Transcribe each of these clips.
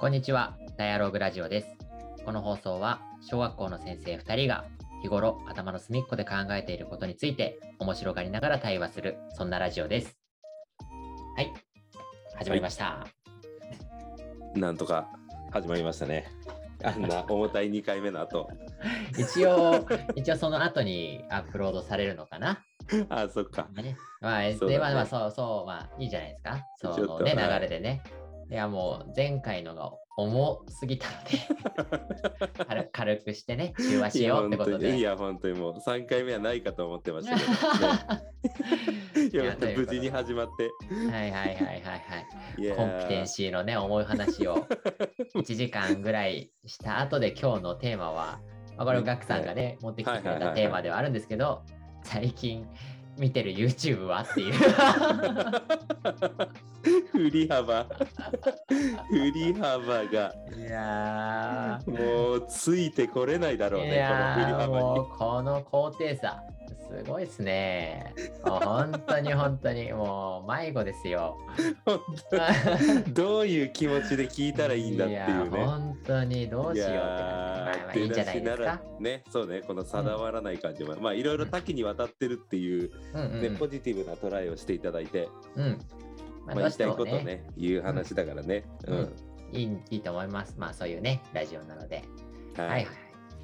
こんにちは、ダイアログラジオです。この放送は小学校の先生2人が日頃頭の隅っこで考えていることについて面白がりながら対話する、そんなラジオです。はい、始まりました。なんとか始まりましたね。あんな 重たい2回目の後。一応、一応その後にアップロードされるのかな。あ、そっか。ね、まあ、そうだねで、まあまあ、そうそう、まあいいじゃないですか。そちょっのね、流れでね。いや、もう前回のが重すぎたので 軽、軽くしてね、中和しようってことで。いや、本当にもう3回目はないかと思ってましたけど、いや無事に始まって。はいはいはいはいはい。コンピテンシーのね、重い話を 1時間ぐらいした後で今日のテーマは、まあ、これをガクさんがね、持ってきてくれたテーマではあるんですけど、最近見てる YouTube はっていう。振り幅。振り幅がいやもうついてこれないだろうね、この振り幅うこの高低差、すごいですね。本当に本当にもう迷子ですよ。に。本当にどういう気持ちで聞いたらいいんだっていうやね。本当にどうしようって感じ。いいいんじゃないですからね、そうね、この定まらない感じも、まあいろいろ多岐にわたってるっていう、うんうんねポジティブなトライをしていただいて、うん。まあ、言いしたいことね、言う話だからね。ううんん。いいいいと思います。まあそういうね、ラジオなので。ははいはいはい。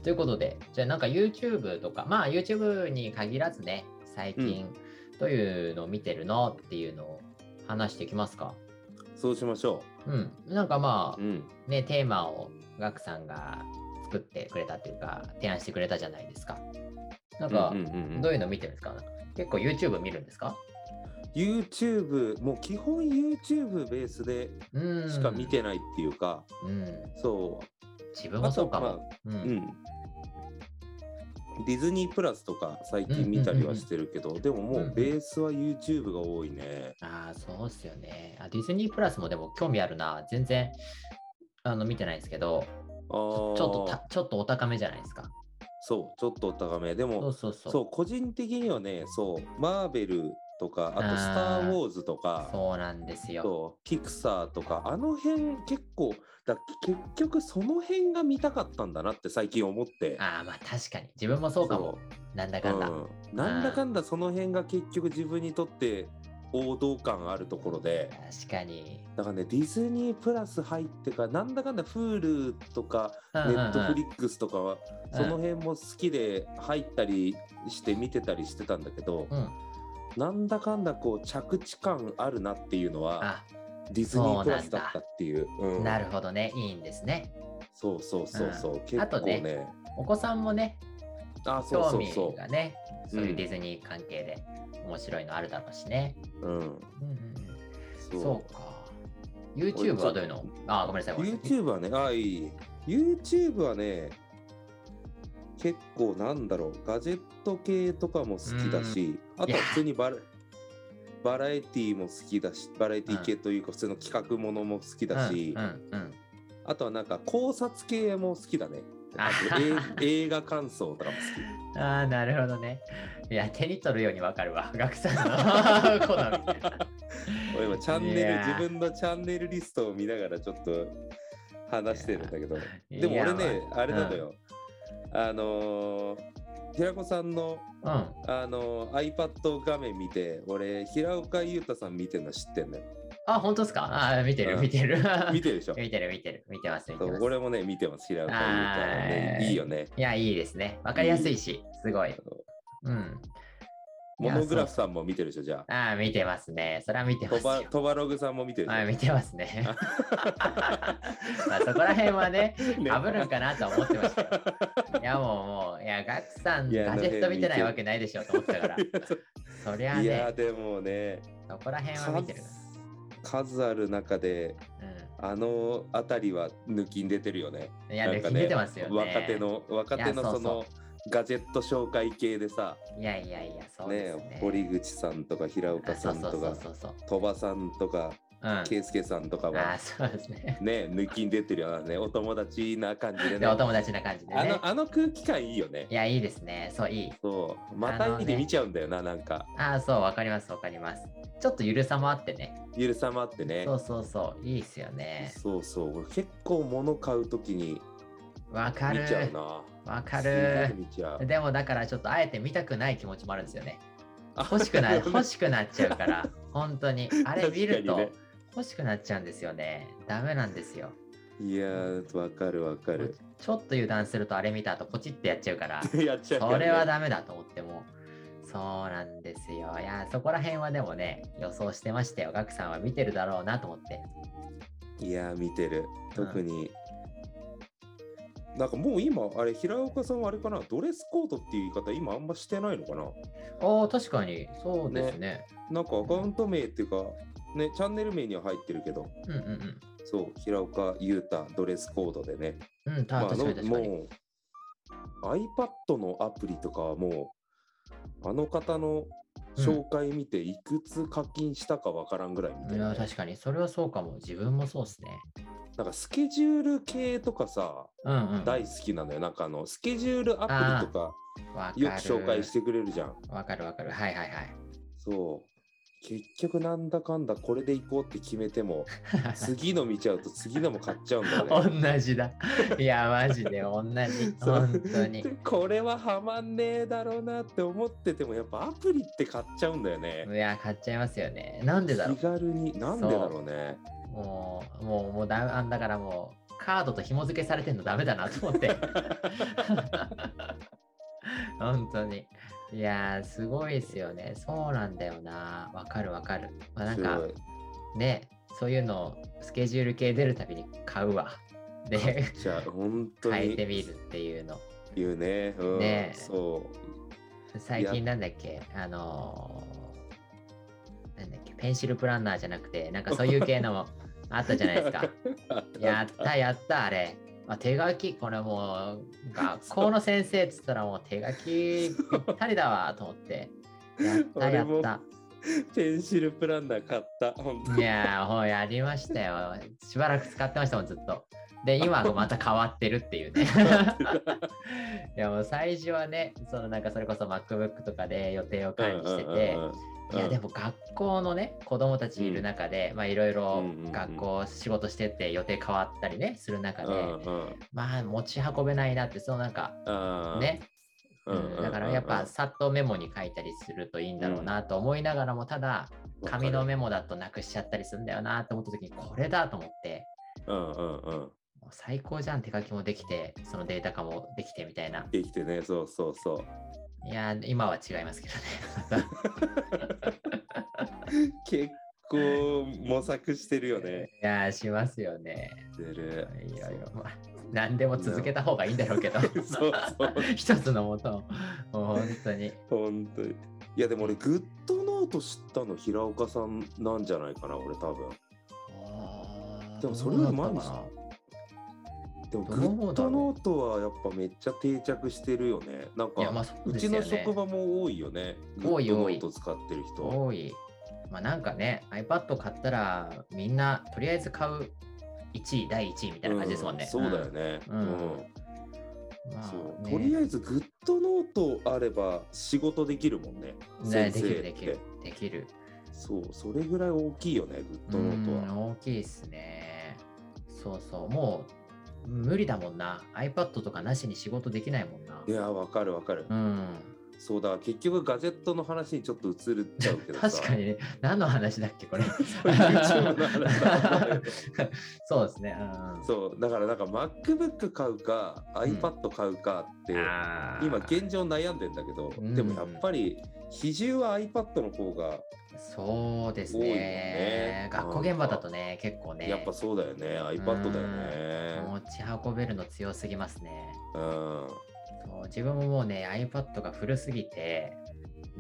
ということで、じゃあなんか YouTube とか、まあ YouTube に限らずね、最近どういうのを見てるのっていうのを話していきますか？そうしましょうん。なんかまう。うん。あね、テーマをガクさんが作ってくれたっていうか、提案してくれたじゃないですか。なんかどういうの見てるんですか結構 YouTube 見るんですか？YouTube、もう基本 YouTube ベースでうん。しか見てないっていうか、うん。そ自分もそうかも。あうう。うんん。ディズニープラスとか最近見たりはしてるけど、でももうベースは YouTube が多いね。ああ、そうっすよね。あディズニープラスもでも興味あるな。全然あの見てないですけど、あーちょっとたちょっとお高めじゃないですか。そう、ちょっとお高め。でも、そうそう。そう、個人的にはね、そう、マーベルとか、あと、スター・ウォーズとか、そうなんですよ。ピクサーとか、あの辺結構、だ結局その辺が見たかったんだなって最近思って。ああ、まあ確かに。自分もそうかも。なんだかんだ。うんなんだかんだその辺が結局自分にとって王道感あるところで、確かに。だからね、ディズニープラス入ってから、なんだかんだ Hulu とか、ネットフリックスとかは、うんその辺も好きで入ったりして見てたりしてたんだけど、うん。なんだかんだこう着地感あるなっていうのはあ、ディズニープラスだったっていう。うんなるほどね。いいんですね。そうそうそうそう。うん結あとね構ね。お子さんもね、あ、そう興味そうそがね、そういううんディズニー関係で面白いのあるだろうしね。う。うん。うんうんうん。そうそうか。YouTube はどういうの？あ、ごめんなさい。ごめんなさい YouTube はね、あ、いい。YouTube はね、結構なんだろう、ガジェット系とかも好きだし、あとは普通にバラバラエティーも好きだし、バラエティー系というか、普通の企画ものも好きだし、うんうんうん。あとはなんか考察系も好きだね。あと映映画感想とかも好ああ、なるほどね。いや、手に取るようにわかるわ。学さんの 好みみたいな。今チャンネル、自分のチャンネルリストを見ながらちょっと話してるんだけど、でも俺ね、まああれなのよ。あのー平子さんのうん。あの iPad 画面見て、俺、平岡裕太さん見てるの知ってんのよ。あ、本当ですか？あー見てる、うん見てる。見てるでしょ？見てる、見てる。見てます、見てます。俺もね、見てます、平岡裕太はねいいよね。いや、いいですね。わかりやすいし、すごい。うん。モノグラフさんも見てるでしょ、じゃあ。ああ、見てますね。それは見てまトすよ。バトバログさんも見てるでしょ。あー見てますね。まあ、そこら辺はね、ねかぶるんかなと思ってましたよ。いや、もう、もう、いや、ガクさん、いやガジェット見てないわけないでしょと思ってたから。そりゃいや、ね、でもね、そこら辺は見てるな。数数ある中で、あの辺りは抜きん出てるよね。うん。いや、なんか出てますよね。若手。の、若手のそうそうそのガジェット紹介系でさ、いやいやいや、そうですね。ね、堀口さんとか平岡さんとかあそうそうそうそうそう。鳥羽さんとかうん。圭介さんとかあはあ、そうですね。ね抜きに出てるようなねお友達な感じでで、ねお友達な感じでねあの。あの空気感いいよねいや、いいですね。そう、いい。そうまたいで見ちゃうんだよななんかああ、そう、わかります、わかります。ちょっとゆるさもあってね。ゆるさもあってねそうそうそう、いいっすよね。そうそう俺結構物買うときにわかる見。ちゃうなわかするでもだからちょっとあえて見たくない気持ちもあるんですよね。あ欲しくな欲しくなっちゃうから、本当に。あれ見ると欲しくなっちゃうんですよね。ダメなんですよ。いやーわかるわかるちょっと油断するとあれ見た後ポチってやっちゃうから、やっちゃうからねそれはダメだと思っても。そうなんですよ。いや、そこら辺はでもね、予想してましたよ。ガクさんは見てるだろうなと思って。いやー見てる特に、なんかもう今あれ平岡さんはあれかなドレスコードっていう言い方今あんましてないのかな？ああ、確かに、そうですね。なんかアカウント名っていうかねチャンネル名には入ってるけどうんうんそう平岡裕太ドレスコードでねうん。うん、た確かに確かに。もう iPad のアプリとかはもうあの方の紹介見ていくつ課金したかわからんぐらいみたいな、いや、確かに、それはそうかも。自分もそうですね。なんかスケジュール系とかさうんうん。大好きなのよなんかあのスケジュールアプリとかよく紹介してくれるじゃんわかるわかる。はいはいそう結局なんだかんだこれで行こうって決めてもはい。次の見ちゃうと次のも買っちゃうんだよね同じだ。いや、マジで同じ。本当に。でこれはハマんねえだろうなって思っててもやっぱアプリって買っちゃうんだよねいや、買っちゃいますよね。なんでだろ気軽になんでだろうねう。もう、もう、もうだ、あんだからもう、カードと紐付けされてんのダメだなと思って。本当に。いやー、すごいですよね。そうなんだよな。わかるわかる。まあ、なんかね、そういうの、スケジュール系出るたびに買うわ。で、じゃあ本当変えにてみるっていうの。言うねうんねそう最近なんだっけ？あのーなんだっけ？ペンシルプランナーじゃなくて、なんかそういう系のもあったじゃないですか。やったやったあれ。あ手書き、これもう 学校の先生っつったらもう手書きぴったりだわと思って。やったやった。ペンシルプランナー買ったいやー、ほうやりましたよ。しばらく使ってましたもん、ずっと。で、今はまた変わってるっていうね。いやもう最初はね、そのなんかそれこそ MacBook とかで予定を管理してて、いやでも学校のね子供たちいる中で、まあいろいろ学校仕事してって予定変わったりねする中で、まあ持ち運べないなってそのなんかね、うんうんだからやっぱさっとメモに書いたりするといいんだろうなと思いながらもただ紙のメモだとなくしちゃったりするんだよなと思った時にこれだと思って。うんうん最高じゃん手書きもできてそのデータ化もできてみたいな。できてねそうそうそういや今は違いますけどね。結構模索してるよね。いやしますよね。してる。いろいろ、まあ、何でも続けた方がいいんだろうけど、そうそう。一つのもとを、もう本当に。本当に。いやでも俺グッドノート知ったの平岡さんなんじゃないかな俺多分。でもそれより前にでもグッドノートはやっぱめっちゃ定着してるよねなんかううちの。職場も多いよね多いグッドノート使ってる人多い。まあなんかね、iPad 買ったら、みんなとりあえず買う1位、第1位みたいな感じですもんね。うんそうだよねうんうんまあそうねとりあえずグッドノートあれば仕事できるもんねねできるできる。できる。そうそれぐらい大きいよねグッドノートはうん大きいですね。そうそう。もう無理だもんな。iPad とかなしに仕事できないもんな。いやわかるわかる、うん。そうだ結局ガジェットの話にちょっと移るっちゃうけどさ 確かにね。何の話だっけ、これ。そうですね。うんうん、そうだからなんか MacBook 買うか iPad 買うかって、あー今現状悩んでんだけど、うんでもやっぱり比重は iPad の方がそうですね学校現場だとね、結構ね。やっぱそうだよね。iPad だよね。うん。持ち運べるの強すぎますね。うん。そう自分ももうね、iPad が古すぎて、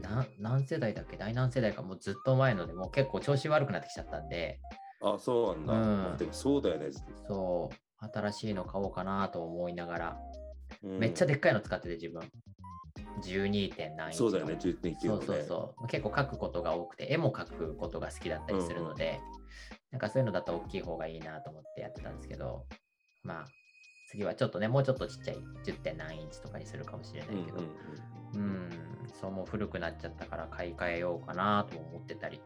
な何世代だっけ？第何世代かもうずっと前ので、もう結構調子悪くなってきちゃったんで、あそうなんだ、うん。まあでもそうだよね、そう、新しいの買おうかなと思いながら、うん。めっちゃでっかいの使ってて自分。12. 点何インチのそうだよね、10.9そう。そうそう。結構描くことが多くて、絵も描くことが好きだったりするので、なんかそういうのだと大きい方がいいなと思ってやってたんですけど、まあ、次はちょっとね、もうちょっとちっちゃい 10. 点何インチとかにするかもしれないけど、うんうんうんうん、そうもう古くなっちゃったから買い替えようかなとも思ってたり。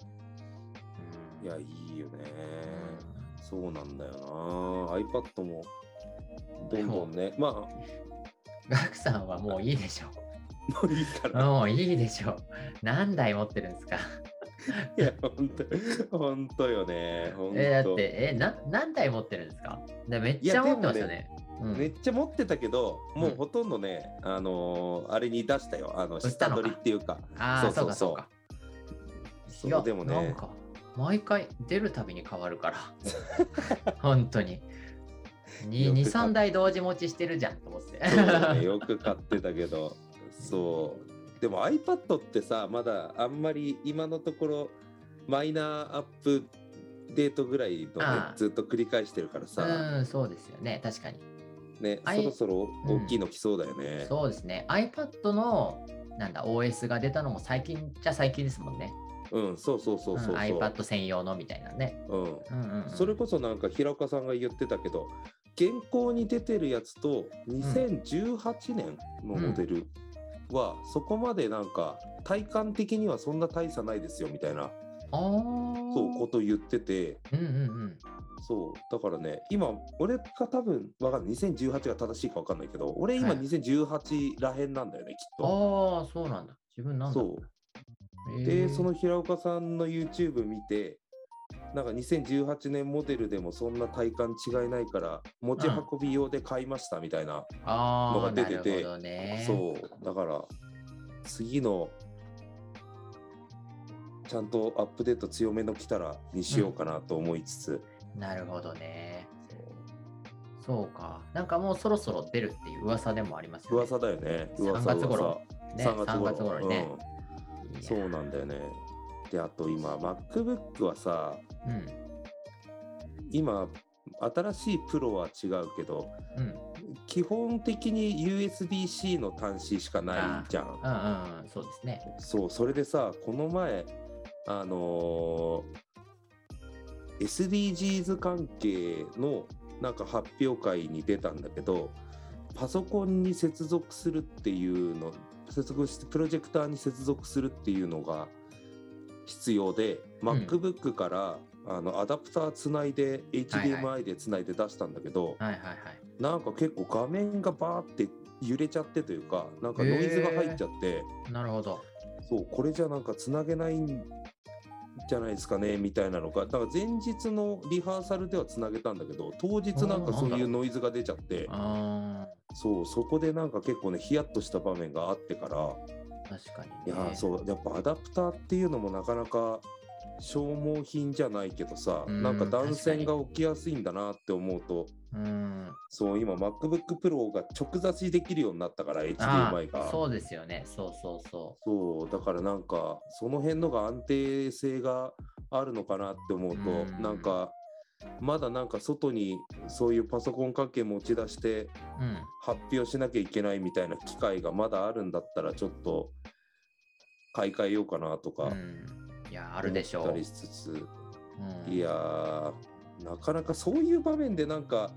うん、いや、いいよね。うんそうなんだよな。iPad もどんどんね、まあ、もガクさんはもういいでしょ。ういいから。もういいでしょ。何台持ってるんですか？いや、ほんと、ほんとよね。えだって、えな、何台持ってるんですか？でめっちゃ持ってますよね。うんめっちゃ持ってたけど、もううんほとんどね、あのーあれに出したよ。あの、下取りっていうか。ああ、そうかそうか。いやそうでもね、なんか、毎回出るたびに変わるから。本当に。に2、よく買っ3台同時持ちしてるじゃんと思って。ね、よく買ってたけど、そう。でも iPad ってさ、まだあんまり今のところ、マイナーアップデートぐらいのねずっと繰り返してるからさ、うん、そうですよね。確かに。ね、そろそろ大きいの来そうだよね。そうですね。iPad のなんだ OS が出たのも最近じゃ最近ですもんね。うん、そうそうそうそうそう。うん iPad 専用のみたいなね。うん。うんうんうん、それこそなんか平岡さんが言ってたけど現行に出てるやつと2018年のモデルはそこまでなんか体感的にはそんな大差ないですよみたいなそうこと言っててうんうんうん。そうだからね今俺が多分わかんない2018が正しいかわかんないけど俺今はい2018らへんなんだよねきっと。ああ、そうなんだ。自分なんだ。そうでその平岡さんの YouTube 見てなんか2018年モデルでもそんな体感違いないから持ち運び用で買いましたみたいな、ああ、のが出ててなるほどね。そう。だから次のちゃんとアップデート強めの来たらにしようかなと思いつつ、なるほどね。そう。か。なんかもうそろそろ出るっていう噂でもありますよね。噂だよね。3噂月頃。噂。ね、3月3頃にね。うん、そうなんだよね。であと今 MacBook はさうん。今新しいプロは違うけどうん。基本的に USB-C の端子しかないじゃん。うん。そうですね。そう、それでさ、この前、あのー SDGs 関係のなんか発表会に出たんだけど、パソコンに接続するっていうの、接続して、プロジェクターに接続するっていうのが必要で、ん MacBook からあのアダプターつないで、HDMI でつないで出したんだけど、はいはいはい。なんか結構画面がバーって揺れちゃってというか、なんかノイズが入っちゃって、なるほど。そう、これじゃなんかつなげないんじゃないですかねみたいなのが、なんか前日のリハーサルではつなげたんだけど、当日なんかそういうノイズが出ちゃって、あそう、そこでなんか結構ね、ヒヤッとした場面があってから、あ、確かに、ね。いやー、そう、やっぱアダプターっていうのもなかなか消耗品じゃないけどさ、うんなんか断線が起きやすいんだなって思うと、うん。そう、今 MacBook Pro が直差しできるようになったから、あ HDMI が。あそうですよね。そうそうそそう、だからなんか、その辺のが安定性があるのかなって思うと、うんなんか、まだなんか外にそういうパソコン関係持ち出してう。うん。発表しなきゃいけないみたいな機会がまだあるんだったら、ちょっと買い替えようかなとかうん、いや、あるでしょう。たりしつつ、うん、いやー、なかなかそういう場面でなんか、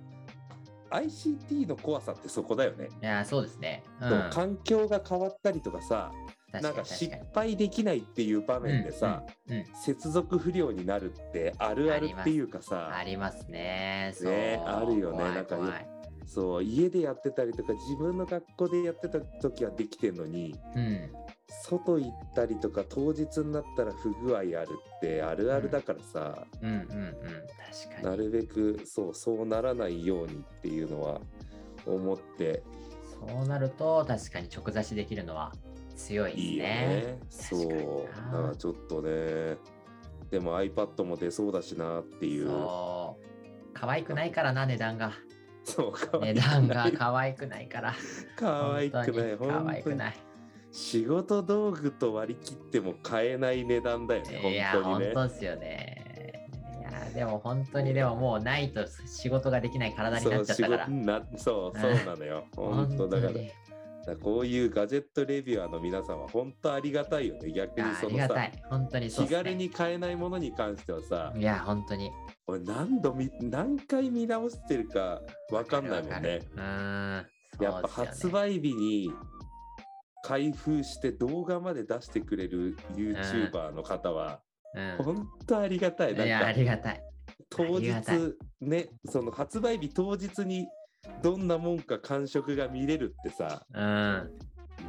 ICT の怖さってそこだよね。いや、そうですね。うん、環境が変わったりとかさ、確なんか失敗できないっていう場面でさ、うんうん接続不良になるってあるあるっていうかあさりますね。そう。ねあるよねなんかそう家でやってたりとか自分の学校でやってた時はできてんのにうん。外行ったりとか当日になったら不具合あるってあるあるだからさ、うんうんうん。確かに。なるべくそうそうならないようにっていうのは思ってそうなると、確かに直差しできるのは強いですね。いいよね。そうなだからちょっとねでも iPad も出そうだしなっていうそう。可愛くないからな、値段が。そう値段が可愛くないから。可愛くない本当に可愛くない。仕事道具と割り切っても買えない値段だよねいや、本当にね本当ですよね。いや、でも本当にでももうないと仕事ができない体になっちゃったからそうそうそうなのよ 本当だからにだからこういうガジェットレビュアーの皆さんは本当ありがたいよね。逆にそのさりがた、い。本当にね気軽に買えないものに関してはさ、いや、本当に。俺何度見何回見直してるかわかんないもんね。やっぱ発売日に開封して動画まで出してくれる YouTuber の方は、うん本当ありがたい。いや、あなんかりがたい。当日ね、その発売日当日にどんなもんか感触が見れるってさ、うん。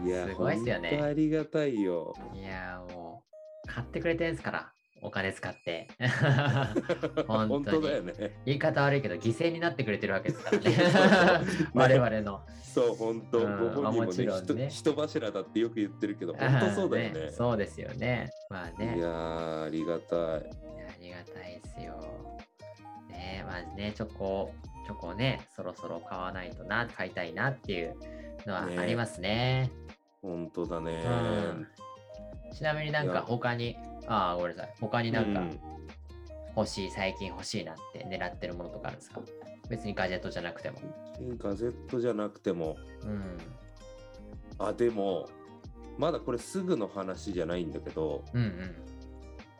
いや、すごいっすよね本当ありがたいよ。いや、もう、買ってくれてるんですから、お金使って。本当当だよね。言い方悪いけど、犠牲になってくれてるわけですからね。ね我々の。そう、本当、うんご本人もねね人人柱だってよく言ってるけど、本当そうだよね。そうですよね。まあね。いやー、ありがたい。ありがたいですよ。ねまずね、チョコ、チョコをね、そろそろ買わないとな、買いたいなっていうのはねありますね。本当だね。うんちなみになんか他に、ああ、ごめんなさい。他になんかうん欲しい、最近欲しいなって狙ってるものとかあるんですか？別にガジェットじゃなくても。ガジェットじゃなくても、うん。あ、でも、まだこれすぐの話じゃないんだけど、うんうん。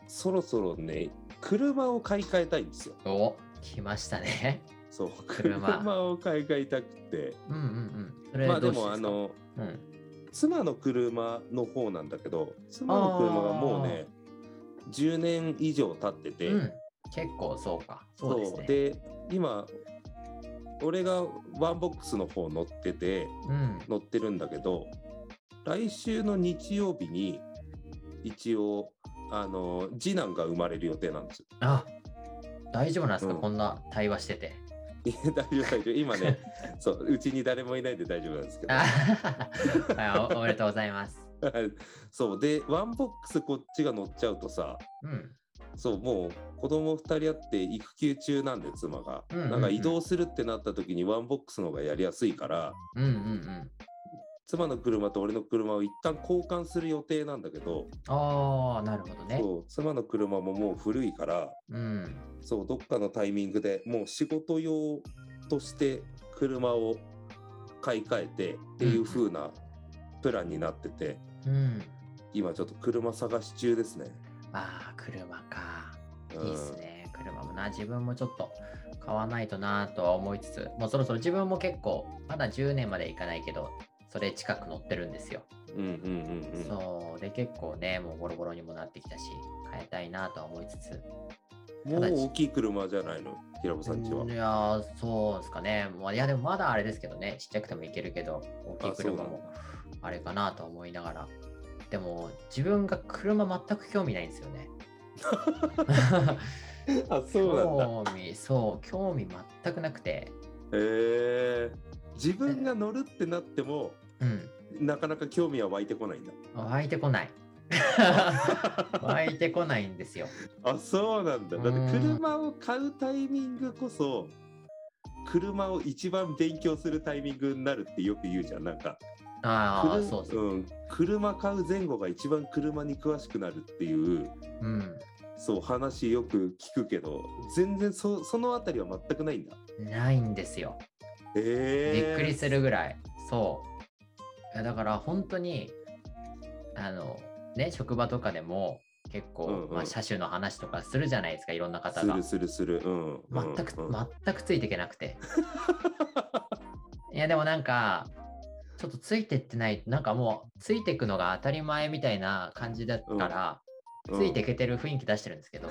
そろそろね、車を買い替えたいんですよ。お来ましたね。そう、車車を買い替えたくて。うんうんうん。まあでもあの、うん、妻の車の方なんだけど、妻の車がもうね、10年以上経ってて、うん、結構そうか。そうですね。で今、俺がワンボックスの方乗ってて、うん。乗ってるんだけど、来週の日曜日に、一応、あの、次男が生まれる予定なんですよ。あ大丈夫なんですか、うんこんな対話してて。大丈夫、大丈夫。今ね、そう、うちに誰もいないんで大丈夫なんですけど。あはいおおめでとうございます。そう、で、ワンボックスこっちが乗っちゃうとさ、うん。そう、もう子供2人いて育休中なんで、妻が。うんうんうんなんか移動するってなった時にワンボックスの方がやりやすいから、うんうんうん。妻の車と俺の車を一旦交換する予定なんだけど、ああ、なるほどね。そう妻の車ももう古いから、うん。そう、どっかのタイミングでもう仕事用として車を買い替えてっていう風なプランになってて、うん。今ちょっと車探し中ですね。ああ、車か。うんいいっすね。車もな、自分もちょっと買わないとなとは思いつつ、もうそろそろ自分も結構、まだ10年までいかないけど、それ近く乗ってるんですよ。うんうんうんうん。そう。で、結構ね、もうボロボロにもなってきたし、変えたいなとは思いつつ。もう大きい車じゃないの？平子さんちはうん。いやー、そうですかね。まあ、いや、でもまだあれですけどね、ちっちゃくてもいけるけど、大きい車もあれかなと思いながら。でも、自分が車全く興味ないんですよね。あ、そうなんだ。興味、そう、興味全くなくて。へえ。自分が乗るってなっても、うん。なかなか興味は湧いてこないんだ。湧いてこない。湧いてこないんですよ。あ、そうなんだ。だってうん車を買うタイミングこそ、車を一番勉強するタイミングになるってよく言うじゃん。なんか、ああ、車そうそう。うん、車買う前後が一番車に詳しくなるっていう、うん。そう話よく聞くけど、全然そそのあたりは全くないんだ。ないんですよ。ええびっくりするぐらい。そう。いやだから本当に、あの、ね、職場とかでも結構、うんうんまあ、車種の話とかするじゃないですか、いろんな方がする。するする。うん。全く、うんうん全くついていけなくて。いや、でもなんか、ちょっとついてってない、なんかもう、ついていくのが当たり前みたいな感じだから、ついていけてる雰囲気出してるんですけど、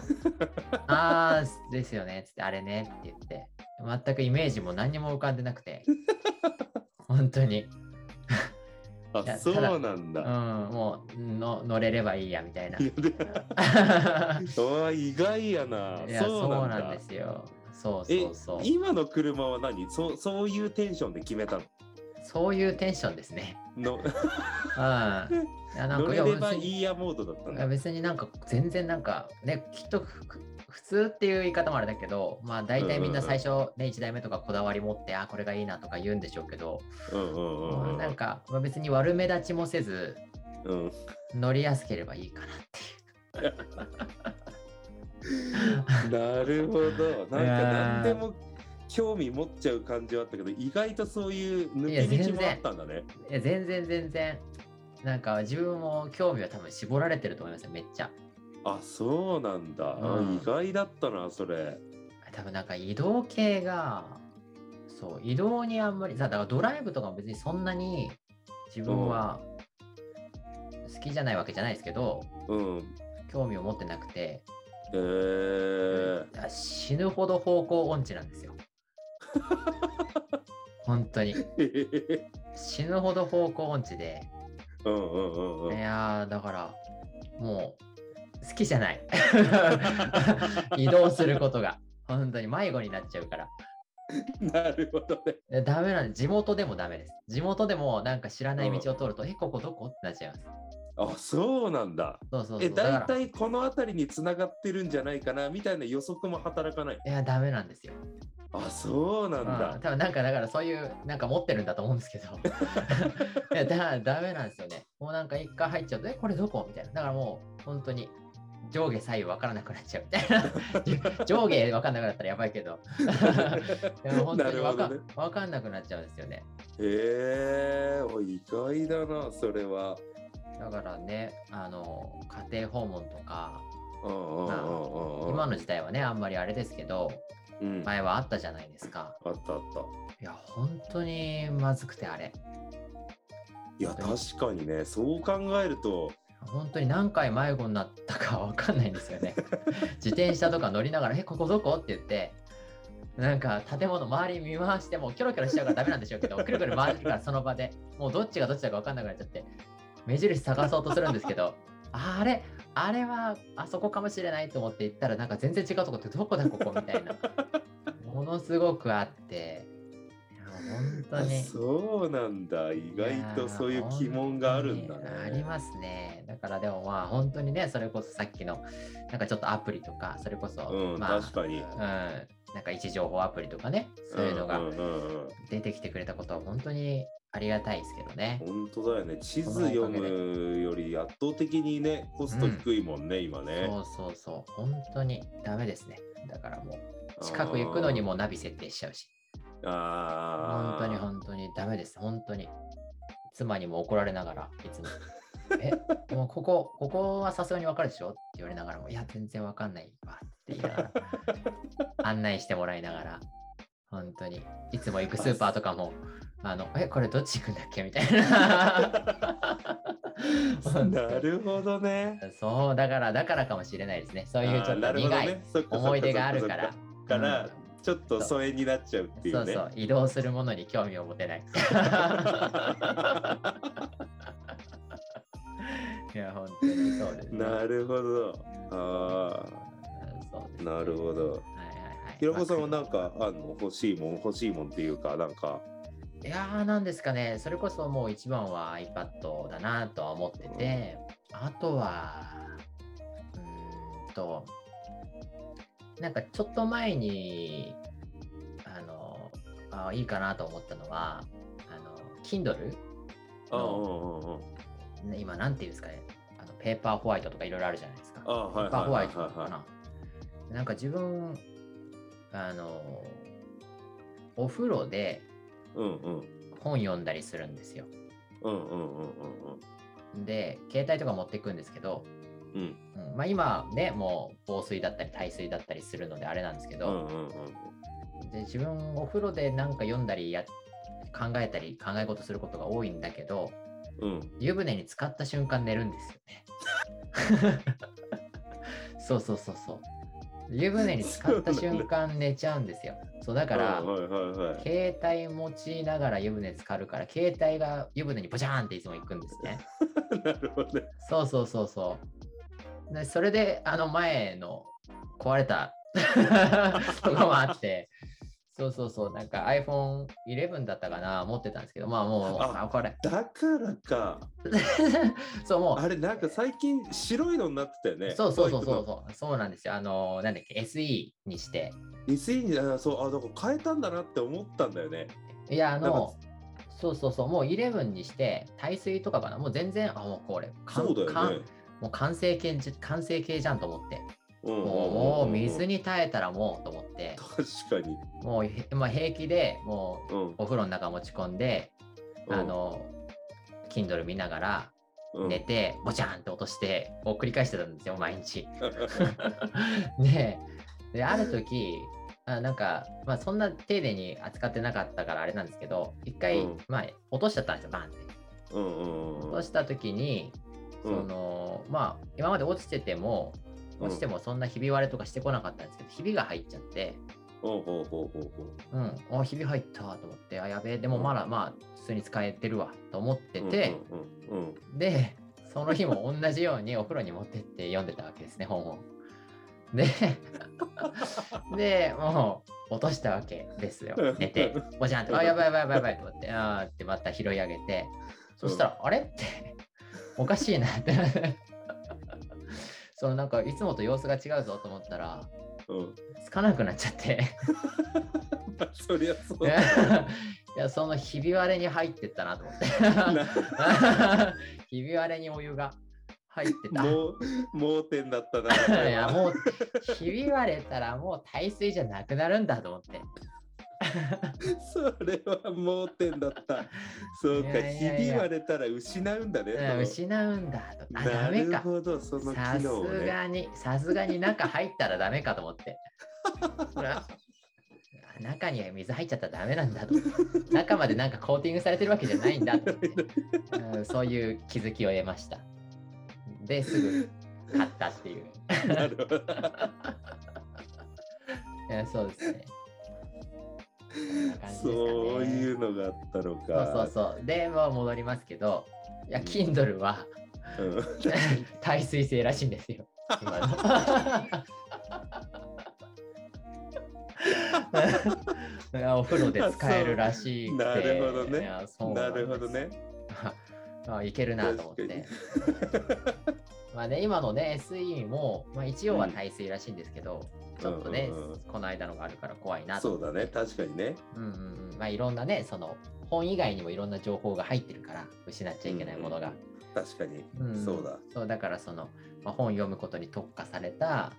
あーですよね、つって、あれねって言って、全くイメージも何にも浮かんでなくて、本当に。いあやそうなんうん、だ。もうの乗れればいいやみたいな。意外やな。や、そそううなんですよ。そうえそうそう。今の車は何？そうそういうテンションで決めたそういうテンションですね。ののうん。いやなん乗かいやれればいいやモードだったんいやだ。別になんか全然なんかねきっと普通っていう言い方もあれだけどまあ大体みんな最初ね1台目とかこだわり持ってあこれがいいなとか言うんでしょうけど、うんうんうんうん。なんか、まあ、別に悪目立ちもせずうん。乗りやすければいいかなっていう。なるほど。なんか何でも興味持っちゃう感じはあったけど意外とそういう抜け道もあったんだね。いや全然全然。なんか自分も興味は多分絞られてると思いますよ、めっちゃ。あそうなんだ、うん意外だったなそれ。多分なんか移動系が、そう、移動にあんまり、さだからドライブとかも別にそんなに自分は好きじゃないわけじゃないですけど、うん。興味を持ってなくて、えー、死ぬほど方向音痴なんですよ。本当に。死ぬほど方向音痴で、うんうんうんうんい。やー、だから、もう、好きじゃない。移動することが。本当に迷子になっちゃうから。なるほどね。えダメなんです。地元でもダメです。地元でもなんか知らない道を通ると、え、ここどこ？ってなっちゃいます。あそうなんだ。そうそうそう。え大体この辺りに繋がってるんじゃないかなみたいな予測も働かない？いや、ダメなんですよ。あそうなんうん、だ。多分なんかだからそういうなんか持ってるんだと思うんですけど いやだダメなんですよねもうなんか一回入っちゃうとえこれどこ？みたいなだからもう本当に上下左右分からなくなっちゃうみたいな 上下分かんなくなったらやばいけど いや本当なに分か,、ね。分かんなくなっちゃうんですよねへえ意外だなそれは。だからねあの家庭訪問とか。今の時代はねあんまりあれですけどうん、あ前はあったじゃないですかったあった。いや本当にまずくてあれいや確かにねそう考えると本当に何回迷子になったかわかんないんですよね。自転車とか乗りながら、え、ここどこ？って言って、なんか建物周り見回してもキョロキョロしちゃうからダメなんでしょうけど、くるくる回るからその場で、もうどっちがどっちだかわかんなくなっちゃって、目印探そうとするんですけど、ああれ、あれはあそこかもしれないと思って行ったら、なんか全然違うとこってどこだここ？みたいな、ものすごくあって、本当あに。そうなんだ。意外とそういう疑問があるんだね。ありますね。だからでもまあ本当にね、それこそさっきのなんかちょっとアプリとか、それこそ、うんまあ、確かに。うん、なんか位置情報アプリとかね、そういうのがんうんうんうん。出てきてくれたことは本当にありがたいですけどね。本当だよね。地図読むより圧倒的にねコスト低いもんね、今ね。そうそうそう、本当にダメですね。だからもう近く行くのにもナビ設定しちゃうし、あー本当に本当にダメです。本当に。妻にも怒られながら、いつも。え、もうここ、ここはさすがにわかるでしょ？って言われながらも、いや、全然わかんないわって言いながら、案内してもらいながら、本当に。いつも行くスーパーとかも、あの、え、これどっち行くんだっけ？みたいな。なるほどねそう、だから、だからかもしれないですね。そういうちょっと苦い思い出があるからから、ちょっと疎遠になっちゃうっていうね。そうそう、移動するものに興味を持てない。いや、本当にそうです、ね。なるほど。あそうですね。あなるほど。はいはいはい。ひろこさんはまなんかあんの欲しいもん欲しいもんっていうかなんか。あいやー、なんですかね、それこそもう一番は iPad だなとは思ってて、あとは、うーんと、なんかちょっと前に、あの、あいいかなと思ったのは、あの、Kindle のね今なんていうんですかね、あのペーパーホワイトとかいろいろあるじゃないですか。ペーパーホワイトかかな。なんか自分、あの、お風呂で本読んだりするんですよ。で、携帯とか持っていくんですけど、うんうんうんまあ今ね、もう防水だったり耐水だったりするのであれなんですけど、うんうんうんで自分お風呂でなんか読んだりや考えたり考え事することが多いんだけど、うん湯船に浸かった瞬間寝るんですよね。そうそうそうそう。湯船に浸かった瞬間寝ちゃうんですよ。そうだから、はいはいはい携帯持ちながら湯船浸かるから、携帯が湯船にボチャーンっていつも行くんですね。なるほどねそうそうそうそう。でそれで、あの前の壊れた とかもあって、そうそうそう、なんか iPhone11 だったかな、持ってたんですけど、まあもう、ああこれ。だからか。そう、もう、あれなんか最近白いのになってたよね。そうそうそうそうそう、そうなんですよ。あのーなんだっけ、SE にして。の SE にあそうあだから変えたんだなって思ったんだよね。いや、あの、そうそうそう、もう11にして、耐水とかかな、もう全然、あ、もうこれ、そうだよもう完成形完成形じゃんと思って。うんもう水に耐えたらもうと思って、確かに。もうへ、まあ、平気でもううん。お風呂の中持ち込んで、あの、Kindle 見ながらうん、寝て、ボチャンって落として、を繰り返してたんですよ、毎日。でで、ある時、あなんか、まあ、そんな丁寧に扱ってなかったからあれなんですけど、一回、うんまあ、落としちゃったんですよ、バンって。うんうんうん落とした時に、その、まあ、今まで落ちてても、うん。落ちてもそんなひび割れとかしてこなかったんですけど、ひびが入っちゃって、ほうほうほうほう。ほううん、あ、ひび入ったと思って、あ、やべえ、でもまだまあ、普通に使えてるわと思ってて、うんうんうんで、その日も同じようにお風呂に持ってって読んでたわけですね、本を。で、で、もう落としたわけですよ。寝て、ボジャンって、あ、やばいやばいやばいやばいと思って、あーってまた拾い上げて、そしたら、あれって、おかしいなって。そのなんかいつもと様子が違うぞと思ったら、うんつかなくなっちゃって。まあそりゃそういだ。や、そのひび割れに入ってったなと思って。ひび割れにお湯が入ってた。もう盲点だったな。いや、もう、ひび割れたらもう耐水じゃなくなるんだと思って。それは盲点だった。そうか、ひび割れたら失うんだね。うん失うんだと。あ、ダなるメか。ほど、そのさす。がに、さすがに中入ったらダメかと思って。ほら 中には水入っちゃったらダメなんだと。中までなんかコーティングされてるわけじゃないんだ。うんそういう気づきを得ました。で、すぐ買ったっていう。なるほど。いやそうですね。感じですかねそういうのがあったのそうか。そうそう。で、まあ戻りますけど、いや、Kindle はうん。耐水性らしいんですよ。お風呂で使えるらしくて。なるほどねなるほどね。あいけるなと思って。まあね、今のね、SE も、まあ、一応は耐水らしいんですけど、ちょっとね、うんうんうんこの間のがあるから怖いな。そうだね、確かにね。うんうんうん。まあいろんなね、その本以外にもいろんな情報が入ってるから、失っちゃいけないものが。確かに、うんそうだ。そうだからその、まあ、本読むことに特化された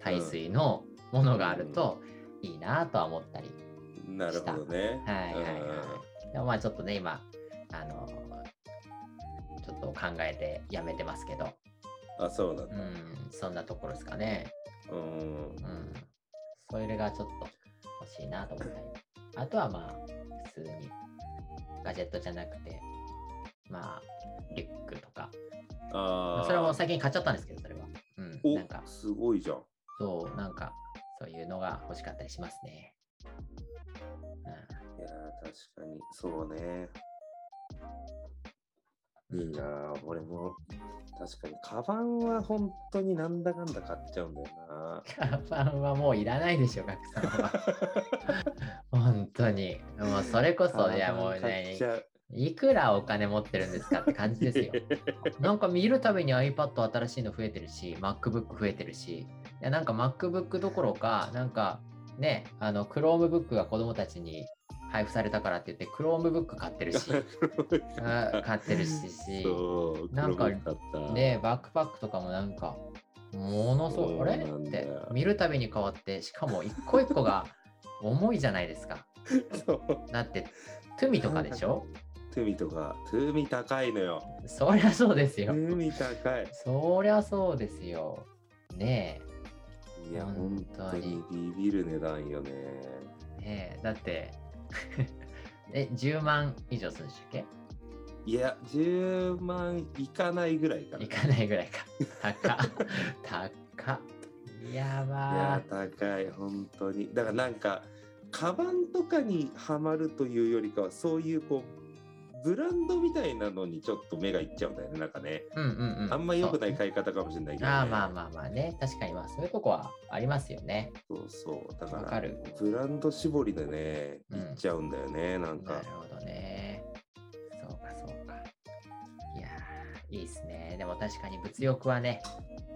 耐水のものがあるといいなとは思ったり。なるほどね。はいはいはい。でもまあちょっとね、今、あのちょっと考えてやめてますけど、うんあ、そうなんだ。うん、そんなところですかね。うん。うん。それがちょっと欲しいなと思ったり。あとはまあ、普通にガジェットじゃなくて、まあ、リュックとか。ああ。それはもう最近買っちゃったんですけど、それは。うん。おなんか、すごいじゃん。そう、なんか、そういうのが欲しかったりしますね。いやー確かに、そうね。いいなあ俺も、確かに、カバンは本当になんだかんだ買っちゃうんだよな。カバンはもういらないでしょ、ガクさんは。本当に。もうそれこそ、いやもうねいくらお金持ってるんですかって感じですよ。なんか見るたびに iPad 新しいの増えてるし、MacBook 増えてるし、いやなんか MacBook どころか、なんかね、あの Chromebook が子供たちに配布されたからって言って Chromebook 買ってるし、あ買ってるしし そう、なんか黒かった。で、バックパックとかもなんか、ものすごい、あれ？って見るたびに変わって、しかも一個一個が 重いじゃないですか。そう。だって、トゥミとかでしょ？トゥミとか、トゥミ高いのよ。そりゃそうですよ。トゥミ高い。そりゃそうですよ。ねいや、本本当当ににビビる値段よね。え、ねえ、だって、え、10万以上するんでしたっけ？いや、10万いかないぐらいかな。いかないぐらいか。高っ。高っ。やいやば高い本当にだからなんかカバンとかにはまるというよりかはそういうこうブランドみたいなのにちょっと目がいっちゃうんだよねなんかねー。うんうんうん。あんま良くない買い方かもしれないけど、ね、ああ、まあまあまあね。確かにまあそういうとこはありますよね。そうそうだかわからるブランド絞りでねうんいっちゃうんだよね、なんかなるほどね。そうかそうか。いやー、いいですね。でも確かに物欲はね、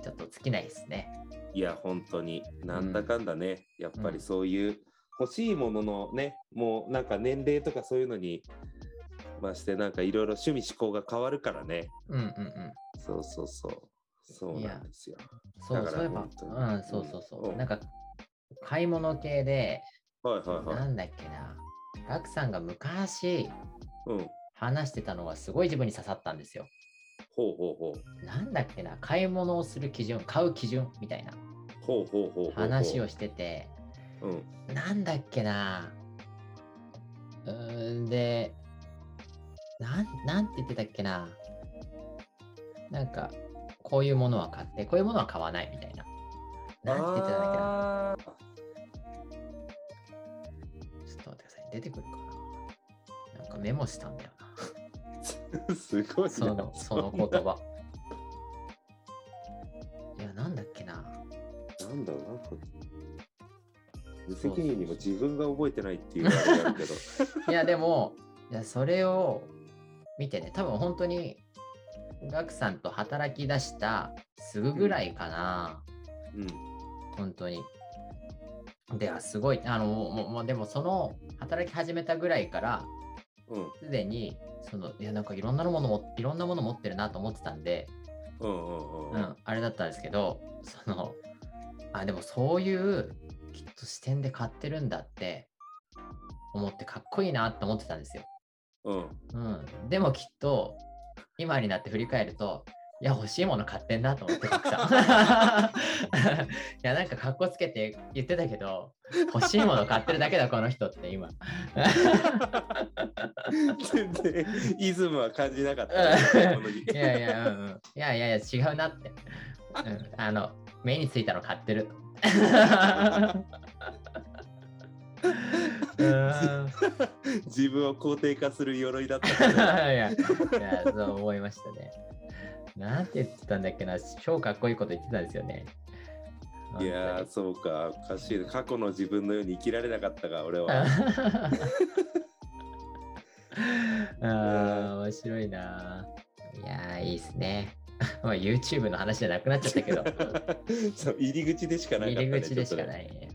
ちょっと尽きないですね。いや本当になんだかんだね、やっぱうんりそういう欲しいもののねもうなんか年齢とかそういうのにましてなんかいろいろ趣味思考が変わるからねうんうんうん。そうそうそう。そうなんですよ。そう、そういえばうん、そうそうそう。うんなんか、買い物系で、はいはいは。ないんだっけな、ガクさんが昔うん。話してたのがすごい自分に刺さったんですよ。ほうほうほう。なんだっけな、買い物をする基準、買う基準みたいなほうほうほう。話をしてて、うん。なんだっけな。うーんで、なん、なんて言ってたっけな。なんか、こういうものは買って、こういうものは買わないみたいな。なんて言ってたんだっけな。あちょっと待ってください。出てくるかな。なんかメモしたんだよー すごいな。な。その、その言葉。いや、なんだっけな。なんだろうな。無責任にも自分が覚えてないっていうあるけど。いや、でも、いやそれを見てね、多分本当に、ガクさんと働き出したすぐぐらいかな。うん。本当に。で、あすごい、あの、もう、でもその、働き始めたぐらいから、うん。すでに、その、いや、なんかいろんなものも、いろんなもの持ってるなと思ってたんで、うんうんううんん、あれだったんですけど、その、あ、でもそういう、きっと視点で買ってるんだって、思ってかっこいいなって思ってたんですよ。うん。うん。でもきっと、今になって振り返ると、いや、欲しいもの買ってんなと思って、たくさん。いや、なんかかっこつけて言ってたけど、欲しいもの買ってるだけだ、この人って今。全然イズムは感じなかったね、いやいや、うんうん。いやいやいや、違うなって。うん、あの、目についたの買ってる。うん自分を肯定化する鎧だったいからね や、いやそう思いましたね。なんて言ってたんだっけな、超かっこいいこと言ってたんですよね。いやー、そうか、おかしいな。過去の自分のように生きられなかったが、俺本は。あ ー面白いな。いやー、いいですね。まあ YouTube の話じゃなくなっちゃったけど、そう入り口でしかなかった、ね。入り口でしかい。ないね。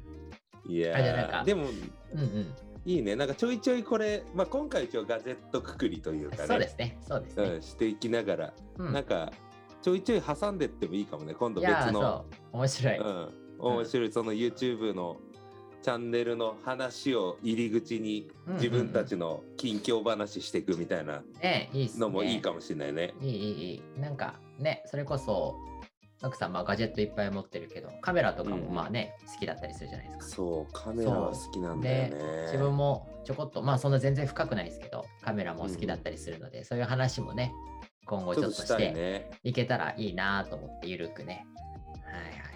いやなんかーでも、うんうん。いいね。なんかちょいちょいこれ、まあ、今回一応ガジェットくくりというかね、そうですね、そうですね。うんしていきながら、うんなんかちょいちょい挟んでってもいいかもね。今度別の、面白い。うん、面白い、その YouTube のチャンネルの話を入り口にうんうんうん自分たちの近況話していくみたいな。のもいいかもしれないね。いい、いい、いい。なんかね、それこそ、ガクさん、まあ、ガジェットいっぱい持ってるけど、カメラとかもうんまあね、好きだったりするじゃないですか。そう、カメラは好きなんだよでね。自分もちょこっと、まあそんな全然深くないですけど、カメラも好きだったりするので、そういう話もね、今後ちょっとしていけたらいいなと思って、ゆるくね。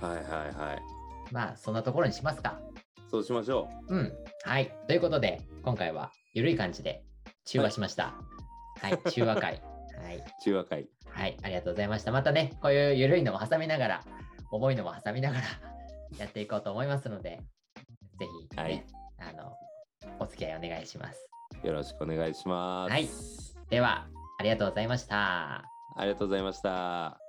はいはい。はいはいはい。まあそんなところにしますか。そうしましょうん。はい。ということで、今回はゆるい感じで中和しました。はい、中和会。はい。う。中和会。はい、ありがとうございました。またね、こういうゆるいのも挟みながら、重いのも挟みながら やっていこうと思いますので、ぜひ、ねはいあの、お付き合いお願いします。よろしくお願いします。はいでは、ありがとうございました。ありがとうございました。